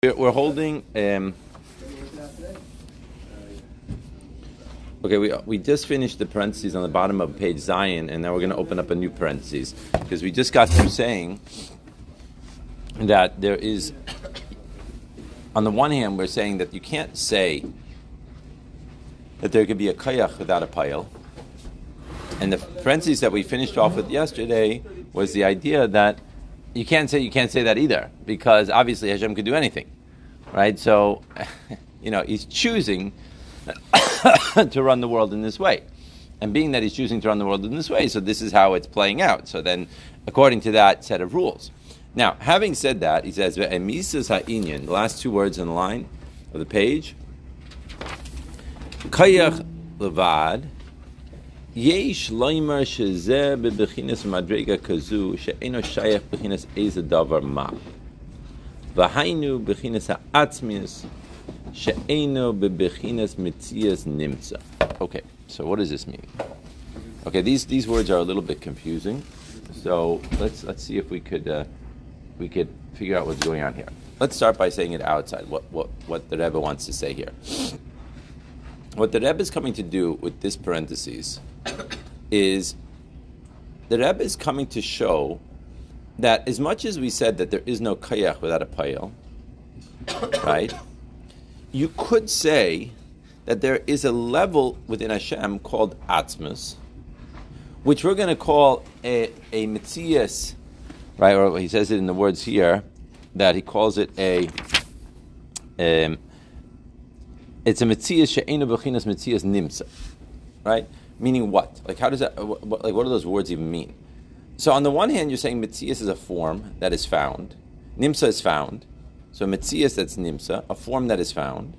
We're, holding. Um, okay, we, we just finished the parentheses on the bottom of page Zion, and now we're going to open up a new parentheses because we just got through saying that there is, on the one hand, we're saying that you can't say that there could be a kayak without a pile. And the parentheses that we finished off with yesterday was the idea that you can't say you can't say that either because obviously Hashem could do anything, right? So, you know, he's choosing to run the world in this way, and being that he's choosing to run the world in this way, so this is how it's playing out. So then, according to that set of rules. Now, having said that, he says "Emisas ha'inyan." The last two words in the line of the page. Kayach levad יש לומר שזה בבחינס מדרגה כזו שאינו שייך בחינס איזה דבר מה. והיינו בחינס העצמיס שאינו בבחינס מציאס נמצא. Okay, so what does this mean? Okay, these, these words are a little bit confusing. So let's, let's see if we could, uh, we could figure out what's going on here. Let's start by saying it outside, what, what, what the Rebbe wants to say here. What the Rebbe is coming to do with this parentheses is the Rebbe is coming to show that as much as we said that there is no kayach without a payel, right? You could say that there is a level within Hashem called atzmus, which we're going to call a, a mitzias, right? Or he says it in the words here that he calls it a. Um, it's a mitzias she'enu b'chinas mitzias nimsa, right? Meaning what? Like how does that? What, like what do those words even mean? So on the one hand, you're saying mitzias is a form that is found. Nimsa is found. So mitzias that's nimsa, a form that is found,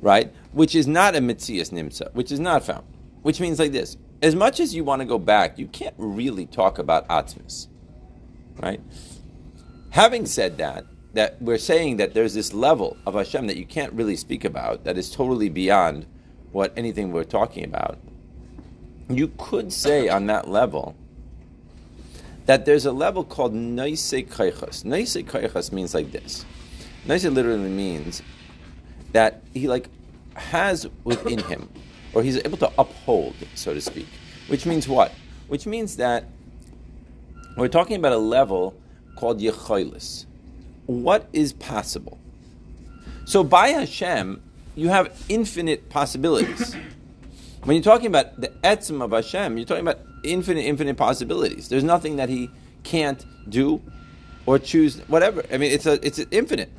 right? Which is not a mitzias nimsa, which is not found. Which means like this: as much as you want to go back, you can't really talk about atzmis, right? Having said that, that we're saying that there's this level of Hashem that you can't really speak about, that is totally beyond what anything we're talking about. You could say on that level that there's a level called Naise Kaichas. Naise Kaichas means like this. Naise literally means that he like has within him, or he's able to uphold, so to speak. Which means what? Which means that we're talking about a level called Yechoilis. What is possible? So by Hashem, you have infinite possibilities. When you're talking about the etzim of Hashem, you're talking about infinite, infinite possibilities. There's nothing that He can't do or choose, whatever. I mean, it's a, it's infinite.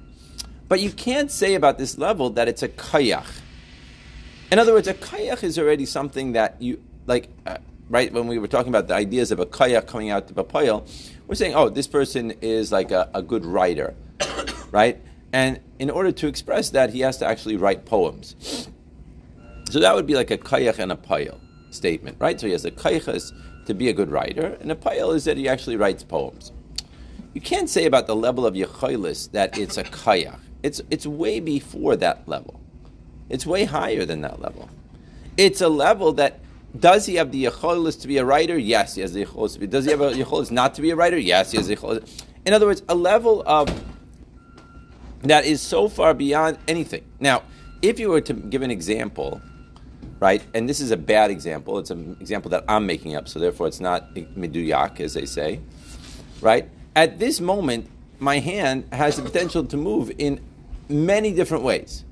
But you can't say about this level that it's a kayach. In other words, a kayach is already something that you like. Uh, right when we were talking about the ideas of a kayach coming out to Bapayel, we're saying, oh, this person is like a, a good writer, right? And in order to express that, he has to actually write poems. So that would be like a kayach and a payel statement, right? So he has a kayach to be a good writer, and a payel is that he actually writes poems. You can't say about the level of Yechoilis that it's a kayach. It's, it's way before that level. It's way higher than that level. It's a level that does he have the Yecholis to be a writer? Yes, he has the Yecholis. Does he have a Yecholis not to be a writer? Yes, he has the Yecholis. In other words, a level of that is so far beyond anything. Now, if you were to give an example, right, and this is a bad example, it's an example that I'm making up, so therefore it's not miduyak, as they say, right? At this moment, my hand has the potential to move in many different ways.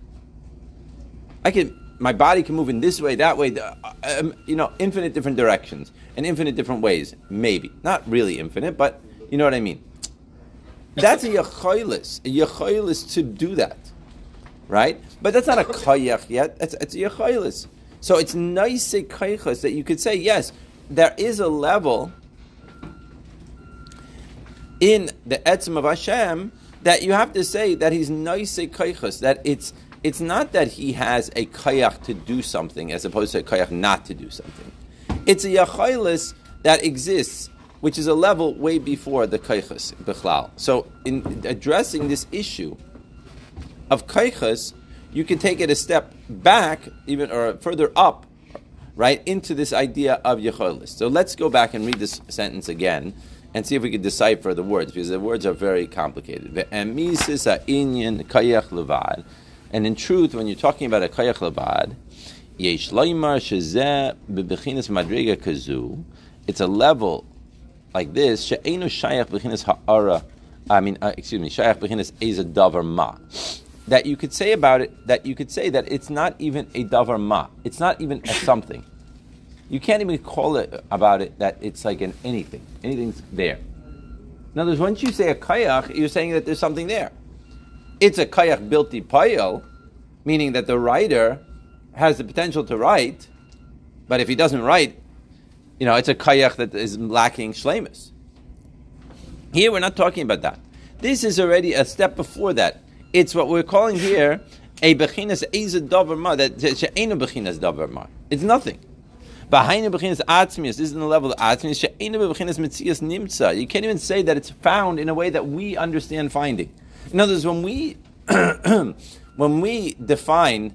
I can my body can move in this way, that way, um, you know, infinite different directions and infinite different ways. Maybe not really infinite, but you know what I mean. That's a yachoilis, a yachoilis to do that, right? But that's not a kayach yet. It's, it's a yachoilis. So it's nice kaychas that you could say yes, there is a level in the etzim of Hashem that you have to say that he's nice kaychas, that it's it's not that he has a kayach to do something as opposed to a kayach not to do something. It's a yachailis that exists, which is a level way before the kaychas bechlal. So, in addressing this issue of kaychas, you can take it a step back, even or further up, right into this idea of yachailis. So let's go back and read this sentence again and see if we can decipher the words because the words are very complicated. And in truth, when you're talking about a kayach levad, it's a level like this. I mean, uh, excuse me, shayach bechinas is a davar ma. That you could say about it, that you could say that it's not even a davar ma. It's not even a something. You can't even call it about it that it's like an anything. Anything's there. In other words, once you say a kayach, you're saying that there's something there. It's a kayach bilti payel, meaning that the writer has the potential to write, but if he doesn't write, you know, it's a kayach that is lacking shlemus. Here we're not talking about that. This is already a step before that. It's what we're calling here a bechinas ezed davar ma that she'enu bechinas davar ma. It's nothing. Behind bechinas atzmius. This is in the level of atzmius. She'enu bechinas mitzias nimtza. You can't even say that it's found in a way that we understand finding. In other words, when we when we define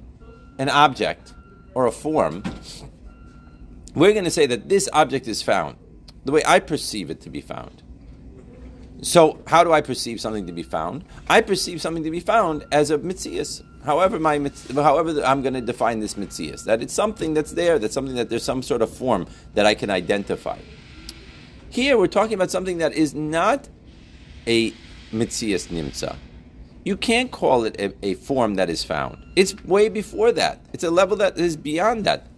an object or a form, we're going to say that this object is found the way I perceive it to be found. So, how do I perceive something to be found? I perceive something to be found as a mitzias. However, my however I'm going to define this mitzias, that it's something that's there, that's something that there's some sort of form that I can identify. Here, we're talking about something that is not a mitzias nimtza. You can't call it a, a, form that is found. It's way before that. It's a level that is beyond that.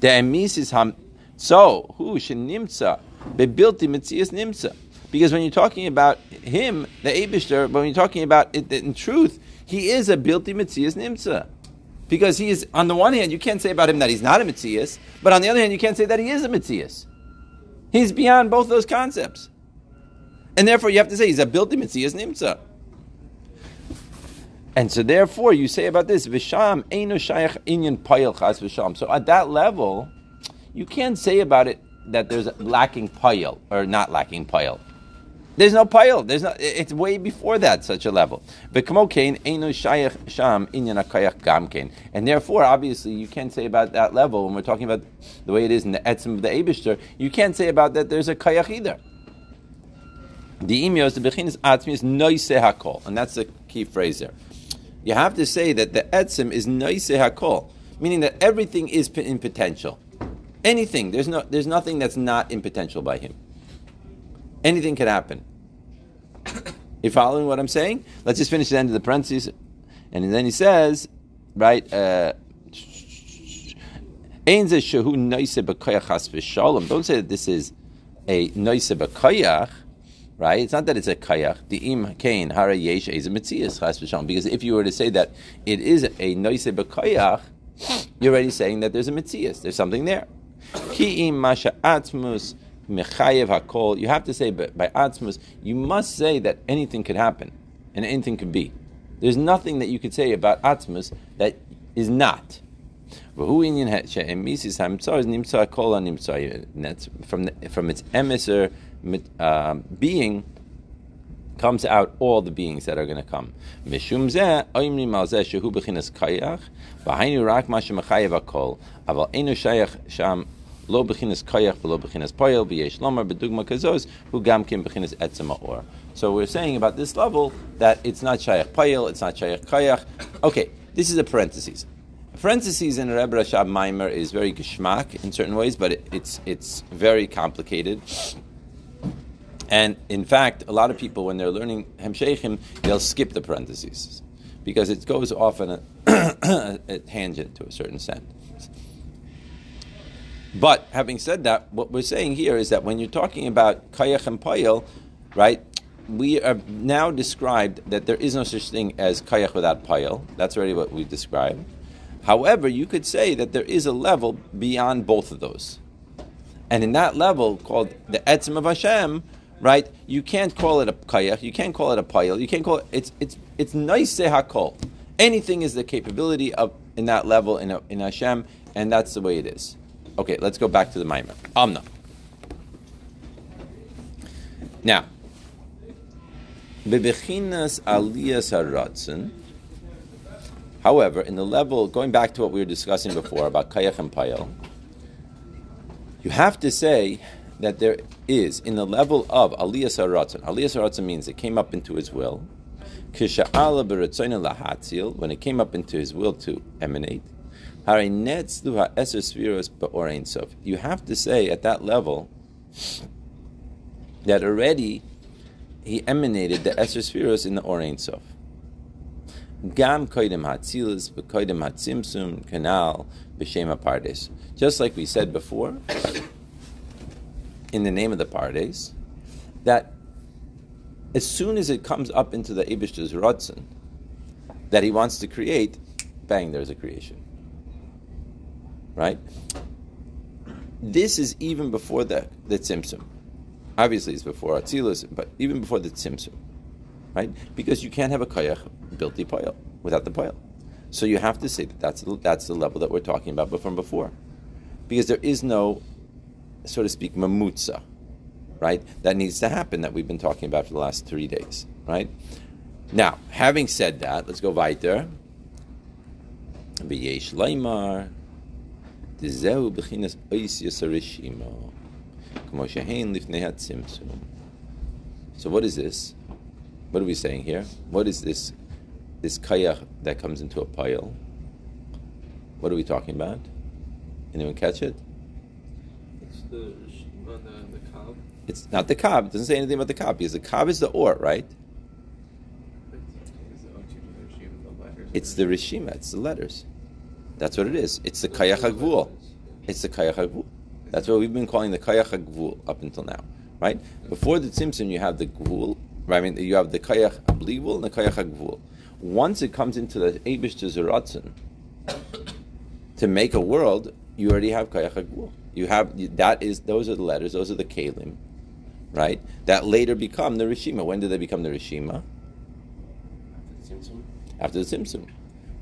The emis is ham. So who nimtza bebilti mitzias nimtza. Because when you're talking about him, the Abishter, when you're talking about it, in truth, he is a bilti mitzias nimsa. Because he is, on the one hand, you can't say about him that he's not a mitzias, but on the other hand, you can't say that he is a mitzias. He's beyond both those concepts. And therefore, you have to say he's a bilti mitzias nimsa. And so, therefore, you say about this, Visham eino shayach inyan payil chas visham. So, at that level, you can't say about it that there's lacking payil or not lacking payil. There's no pile. There's no. It's way before that such a level. And therefore, obviously, you can't say about that level when we're talking about the way it is in the etzim of the Abishter. You can't say about that. There's a kayach either. The imios the bechinas atzmi is hakol, and that's the key phrase there. You have to say that the etzim is noise hakol, meaning that everything is in potential. Anything. There's no. There's nothing that's not in potential by him. Anything can happen. you following what I'm saying? Let's just finish the end of the parentheses. And then he says, right, uh, don't say that this is a noise right? It's not that it's a kayach. The im kain is a. Because if you were to say that it is a noise you're already saying that there's a mitzias. There's something there. Mechayev hakol. You have to say by, by atzmus, you must say that anything could happen and anything could be. There's nothing that you could say about atzmus that is not. From the, from its emissary uh, being comes out all the beings that are going to come. Mishum lo bechinas koyach lo bechinas poyel v'yesh lomar kazos who gamkim bechinas etzema or. So we're saying about this level that it's not shayach poyel, it's not shayach koyach. Okay, this is a parenthesis. Parentheses in Rebbe Rashab Maimer is very geschmack in certain ways, but it, it's it's very complicated. And in fact, a lot of people, when they're learning Hemsheichim, they'll skip the parentheses because it goes off on a, a tangent to a certain extent. But having said that, what we're saying here is that when you're talking about kayach and payil, right, we have now described that there is no such thing as kayach without payil. That's already what we described. However, you could say that there is a level beyond both of those. And in that level, called the etzim of Hashem, right, you can't call it a kayach, you can't call it a payil, you can't call it, it's, it's, it's nice hakol. Anything is the capability of, in that level in, in Hashem, and that's the way it is. Okay, let's go back to the Maimon. Amna. Now, bebechinas aliyas haratzin. However, in the level, going back to what we were discussing before about kayach and payel, you have to say that there is in the level of Aliyah Saratzon. Aliyah Saratzon means it came up into his will. When it came up into his will to emanate. You have to say at that level that already he emanated the Eser Sefiros in the Or Ein Sof. Gam koidem hatzilas, koidem hatzimsum, canal, b'shem pardes. Just like we said before, in the name of the pardes, that as soon as it comes up into the Abish's Ratzin, that he wants to create, bang, there's a creation. Right? This is even before the, the Tzimtzum. Obviously, it's before Atzilus, but even before the Tzimtzum right? Because you can't have a kayach built the without the poil. So you have to say that that's that's the level that we're talking about but from before, because there is no, so to speak, mamutza, right? That needs to happen that we've been talking about for the last three days, right? Now, having said that, let's go weiter. Leimar, dezeu b'chinas oisius harishima, k'mo shehein lifnei hatzimtzum. So what is this? What are we saying here? What is this this kayach that comes into a pile? What are we talking about? Anyone catch it? It's the the, the kav. It's not the kav. It doesn't say anything about the kav because the cob is the or, right? It's the rishima. It's the letters. That's what it is. It's the kayach hagvul. It's the kayach hagvul. That's what we've been calling the kayach hagvul up until now, right? Before the tzimtzum, you have the gvul, Right? I mean, you have the kayach ablivul and the kayach agvul. Once it comes into the abish to zeratzin, to make a world, you already have kayach agvul. You have that is those are the letters, those are the kalim, right? That later become the rishima. When do they become the rishima? After the Tzimtzum. After the tzimtzum.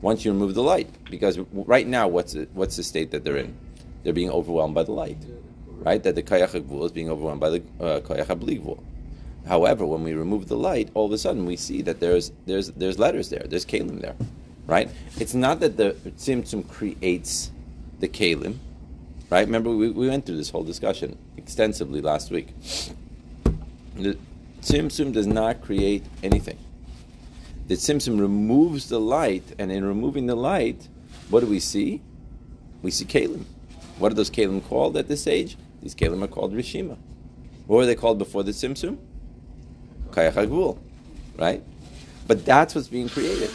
Once you remove the light, because right now, what's the, what's the state that they're in? They're being overwhelmed by the light, right? That the kayach is being overwhelmed by the uh, kayach. However, when we remove the light, all of a sudden we see that there's there's there's letters there, there's kalim there, right? It's not that the tzimtzum creates the kalim, right? Remember we, we went through this whole discussion extensively last week. The tzimtzum does not create anything. The tzimtzum removes the light, and in removing the light, what do we see? We see kalim. What are those kalim called at this age? These kalim are called rishima. What were they called before the tzimtzum? Kayach right? But that's what's being created.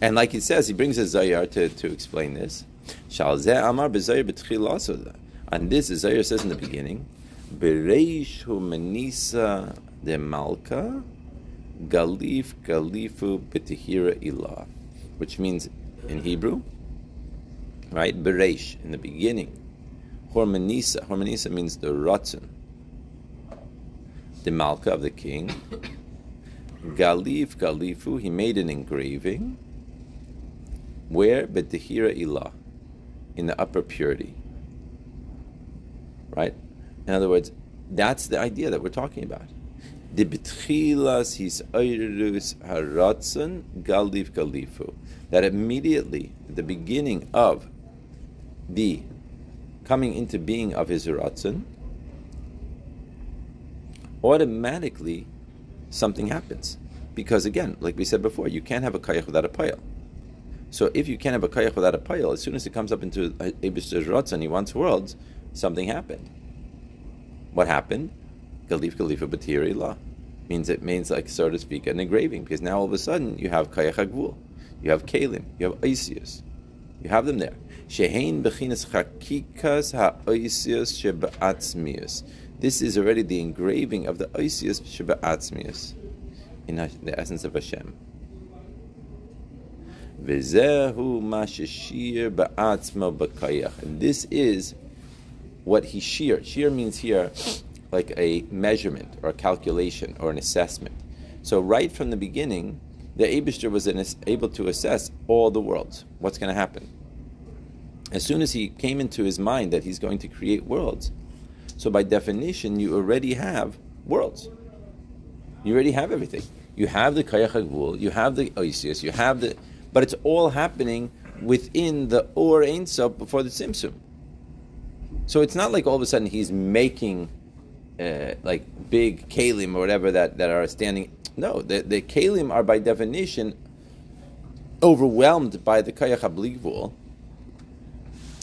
And like he says, he brings a Zohar to, to explain this. Amar And this, Zohar says in the beginning, Bereish Manisa de Malka Galif Galifu Betihira Ilah, which means in Hebrew, right? Bereish, in the beginning. Hormanisa. Hormanisa means the Ratzin the Malka of the king. Galif Galifu, he made an engraving. Where? Betihira Ilah, in the upper purity. Right? In other words, that's the idea that we're talking about. The betchilas his oirus haratzon galif galifu. That immediately, at the beginning of the coming into being of his ratzon, automatically something happens. Because again, like we said before, you can't have a kayach without a payal. So if you can't have a kayach without a payal, as soon as it comes up into Ebish and he wants worlds, something happened. What happened? Galif Galifa Batiri La. Means it means like so to speak an engraving, because now all of a sudden you have kayach agvul, you have kalim, you have Isius. You have them there. Shehein bechinas chakikas ha-oisius sheba'atzmius. This is already the engraving of the Oisius Sheba'atzmius in the essence of Hashem. And this is what he shear. Shear means here like a measurement or a calculation or an assessment. So right from the beginning, the Abishter was able to assess all the worlds. What's going to happen? As soon as he came into his mind that he's going to create worlds, so by definition, you already have worlds. You already have everything. You have the Kayach you have the Oisius, you have the, but it's all happening within the Or Ein Sof before the Tzimtzum. So it's not like all of a sudden he's making uh, like big kalim or whatever that, that are standing. No, the, the kalim are by definition overwhelmed by the kayach habligvul.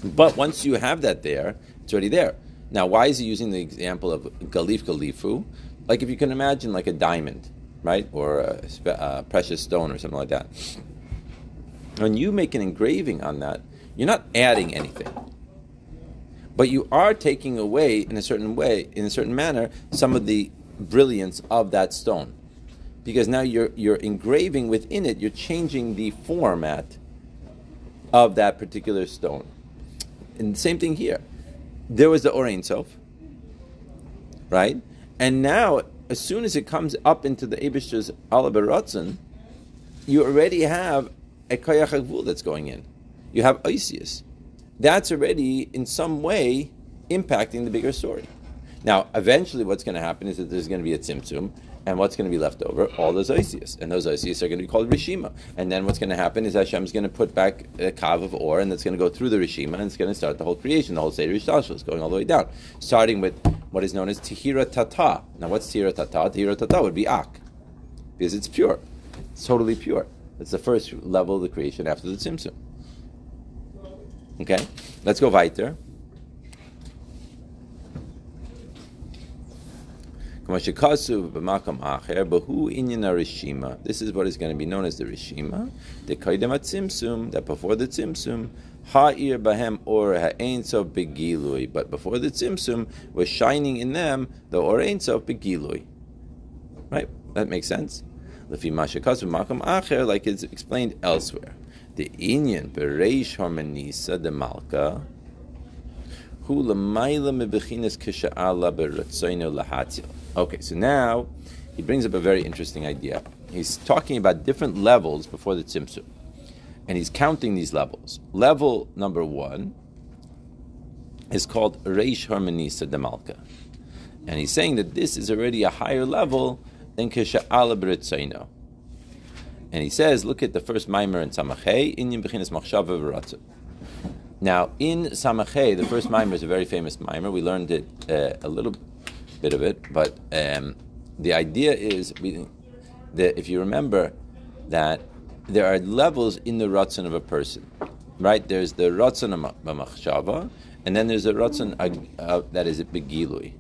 But once you have that there, it's already there. Now, why is he using the example of galif galifu? Like if you can imagine like a diamond, right? Or a, a precious stone or something like that. When you make an engraving on that, you're not adding anything. But you are taking away in a certain way, in a certain manner, some of the brilliance of that stone. Because now you're you're engraving within it, you're changing the format of that particular stone. And the same thing here. There was the Or Ein Sof, right? And now, as soon as it comes up into the Abish's Alabaratzen, you already have a Kayach that's going in. You have Isis. That's already, in some way, impacting the bigger story. Now, eventually, what's going to happen is that there's going to be a tzimtzum, and what's going to be left over? All those Isis. And those Isis are going to be called Rishima. And then what's going to happen is Hashem's going to put back a kav of ore, and that's going to go through the Rishima, and it's going to start the whole creation, the whole Seder Yishtashvus, going all the way down. Starting with what is known as Tihira Tata. Now, what's Tihira Tata? Tihira Tata would be Ak, because it's pure. It's totally pure. It's the first level of the creation after the Tzimtzum. Okay? Let's go weiter. This is what is going to be known as the Rishima. The Kaidem Tzimtzum, that before the Tzimtzum, Ha'ir Bahem Or Ha'ain Sof Begilui. But before the Tzimtzum was shining in them the Or Ein Sof Begilui. Right? That makes sense. Like it's explained elsewhere. The Inyan Bereish Harmonisa de Malka. Okay, so now he brings up a very interesting idea. He's talking about different levels before the tzimtzum, and he's counting these levels. Level number one is called Reish Harmonisa de Malka, and he's saying that this is already a higher level than Kisha'ala B'Ritzaino. And he says, look at the first mimer in Samachay, Inyan Bechinas Machshava. Now, in Samachay, the first mimer is a very famous mimer. We learned it uh, a little bit of it, but um, the idea is we, that if you remember that there are levels in the ratzon of a person, right? There's the ratzon b'machshava, and then there's a ratzon uh, that is a begilui.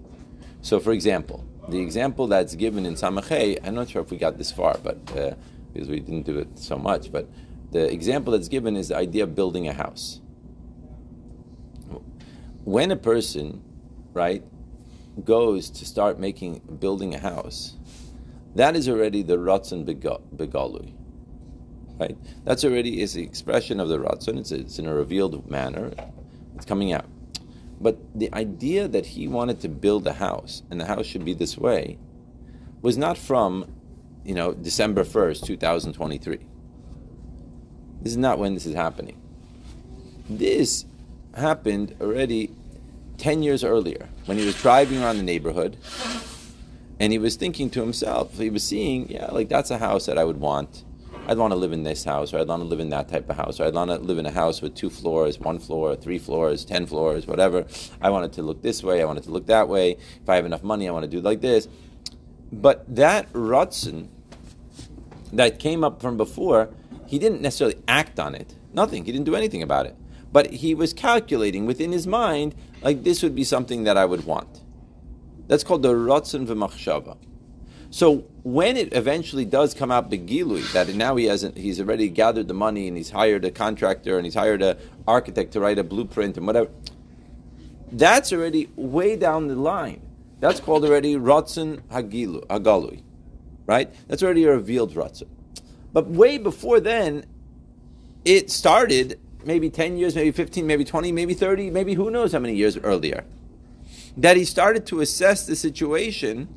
So, for example, the example that's given in Samachay, I'm not sure if we got this far, but uh, because we didn't do it so much, but the example that's given is the idea of building a house when a person, right, goes to start making building a house, that is already the ratzon begalui. Right? That's already is the expression of the ratzon. It's, it's in a revealed manner. It's coming out. But the idea that he wanted to build a house and the house should be this way was not from, you know, December first, two thousand twenty-three. This is not when this is happening. This happened already 10 years earlier when he was driving around the neighborhood and he was thinking to himself, he was seeing, yeah, like that's a house that I would want. I'd want to live in this house, or I'd want to live in that type of house, or I'd want to live in a house with two floors, one floor, three floors, ten floors, whatever. I want it to look this way, I want it to look that way. If I have enough money, I want to do it like this. But that Rutzen that came up from before, he didn't necessarily act on it. Nothing. He didn't do anything about it. But he was calculating within his mind, like this would be something that I would want. That's called the Ratzon v'machshava. So when it eventually does come out begilui, that now he hasn't, he's already gathered the money and he's hired a contractor and he's hired an architect to write a blueprint and whatever. That's already way down the line. That's called already Ratzon Hagilu, Hagalui. Right? That's already a revealed Ratzon. But way before then, it started maybe 10 years, maybe 15, maybe 20, maybe 30, maybe who knows how many years earlier, that he started to assess the situation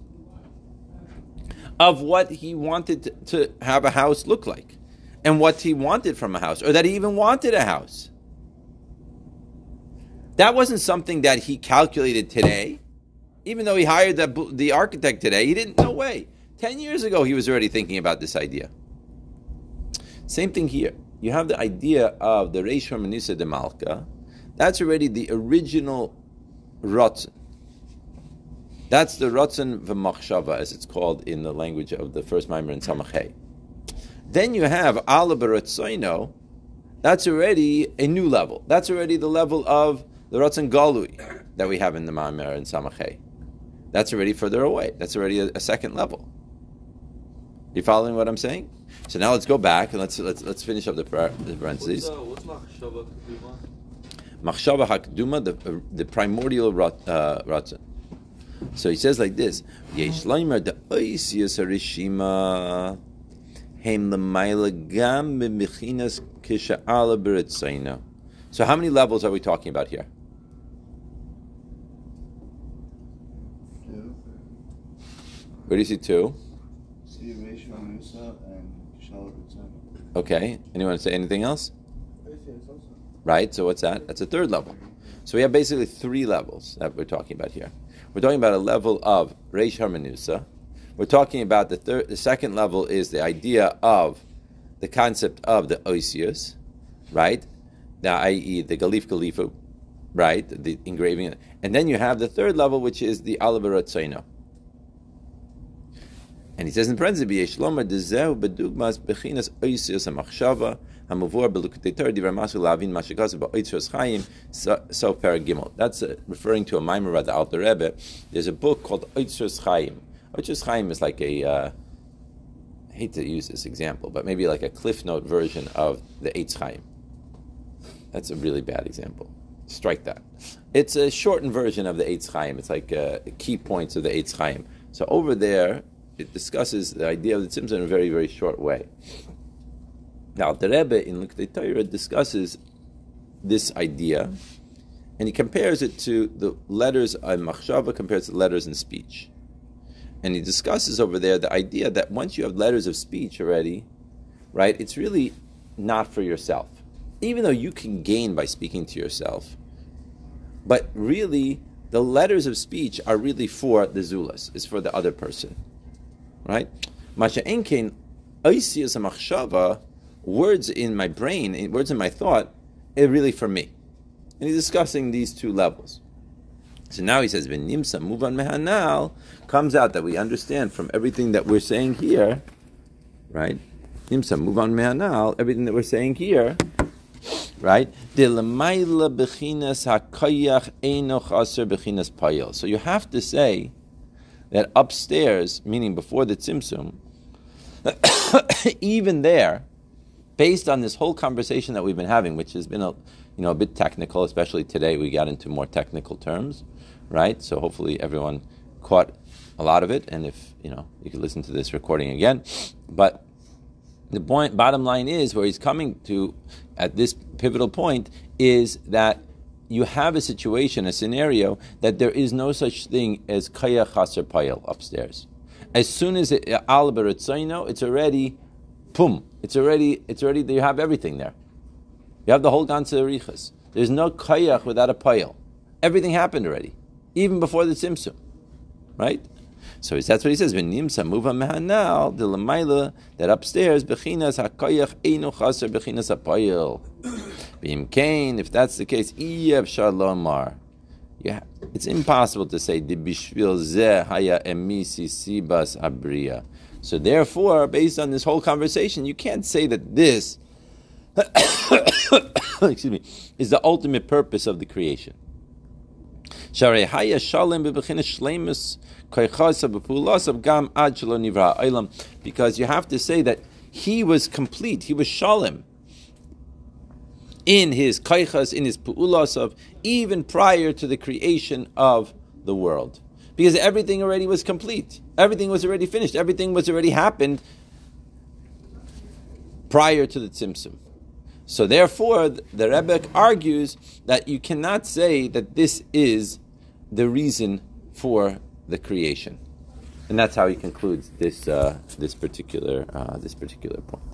of what he wanted to have a house look like and what he wanted from a house, or that he even wanted a house. That wasn't something that he calculated today. Even though he hired the, the architect today, he didn't, no way. 10 years ago, he was already thinking about this idea. Same thing here you have the idea of the Reish Harmonisa de Malka. That's already the original Ratzon. That's the Ratzon v'machshava, as it's called in the language of the first Maimer in Samachay. Then you have Ala that's already a new level. That's already the level of the Ratzon Galui that we have in the Maimer in Samachay. That's already further away. That's already a, a second level. You following what I'm saying? So now let's go back and let's let's let's finish up the, the parentheses. What's, uh, what's Machshava Hakduma, the, the primordial rat, uh. So he says like this. So how many levels are we talking about here? Two. Where do you see two? See Rachel Musa and Okay. Anyone say anything else? Right. So what's that? That's a third level. So we have basically three levels that we're talking about here. We're talking about a level of Reish Harmanusa. We're talking about the third. The second level is the idea of the concept of the Oisius, right? Now, i.e., the Galif Galifu, right? The engraving. And then you have the third level, which is the Alabarat Tzaino. And he says in parentheses. That's uh, referring to a mimer of the Alter Rebbe. There's a book called Oitzros Chayim. Oitzros Chayim is like a uh, I hate to use this example, but maybe like a cliff note version of the Eitz Chaim. That's a really bad example. Strike that. It's a shortened version of the Eitz Chaim. It's like uh, key points of the Eitz Chaim. So over there, it discusses the idea of the Tzimtzum in a very, very short way. Now, the Rebbe in Likkutei Torah discusses this idea, and he compares it to the letters in Machshava compared to the letters in speech. And he discusses over there the idea that once you have letters of speech already, right, it's really not for yourself. Even though you can gain by speaking to yourself, but really the letters of speech are really for the Zulas, it's for the other person right? Masha enkein oisius machshava, words in my brain, words in my thought, really for me. And he's discussing these two levels. So now he says, "V'nimsa muvan mehanal," comes out that we understand from everything that we're saying here, right? Nimsa muvan mehanal, everything that we're saying here, right? So you have to say that upstairs, meaning before the tzimtzum, even there, based on this whole conversation that we've been having, which has been a you know a bit technical, especially today, we got into more technical terms, right? So hopefully everyone caught a lot of it, and if you know, you could listen to this recording again. But the point, bottom line is where he's coming to at this pivotal point is that you have a situation, a scenario that there is no such thing as kaya chaser payel upstairs. As soon as it uh, al it's already pum. It's already it's already you have everything there. You have the whole ganze riches. There's no kayach without a payel. Everything happened already, even before the tzimtzum, right? So that's what he says. V'nimsa lemaila that upstairs bechinas hakayach einu chaser bechinas. If that's the case, iyev shalomar. Yeah, it's impossible to say the bishvil zeh haya emisi sibas abriya. So therefore, based on this whole conversation, you can't say that this, excuse me, is the ultimate purpose of the creation. Because you have to say that he was complete, he was shalim in his kaichas, in his pu'ulas of even prior to the creation of the world. Because everything already was complete. Everything was already finished. Everything was already happened prior to the tzimtzum. So therefore, the Rebbe argues that you cannot say that this is the reason for the creation, and that's how he concludes this uh, this particular uh, this particular point.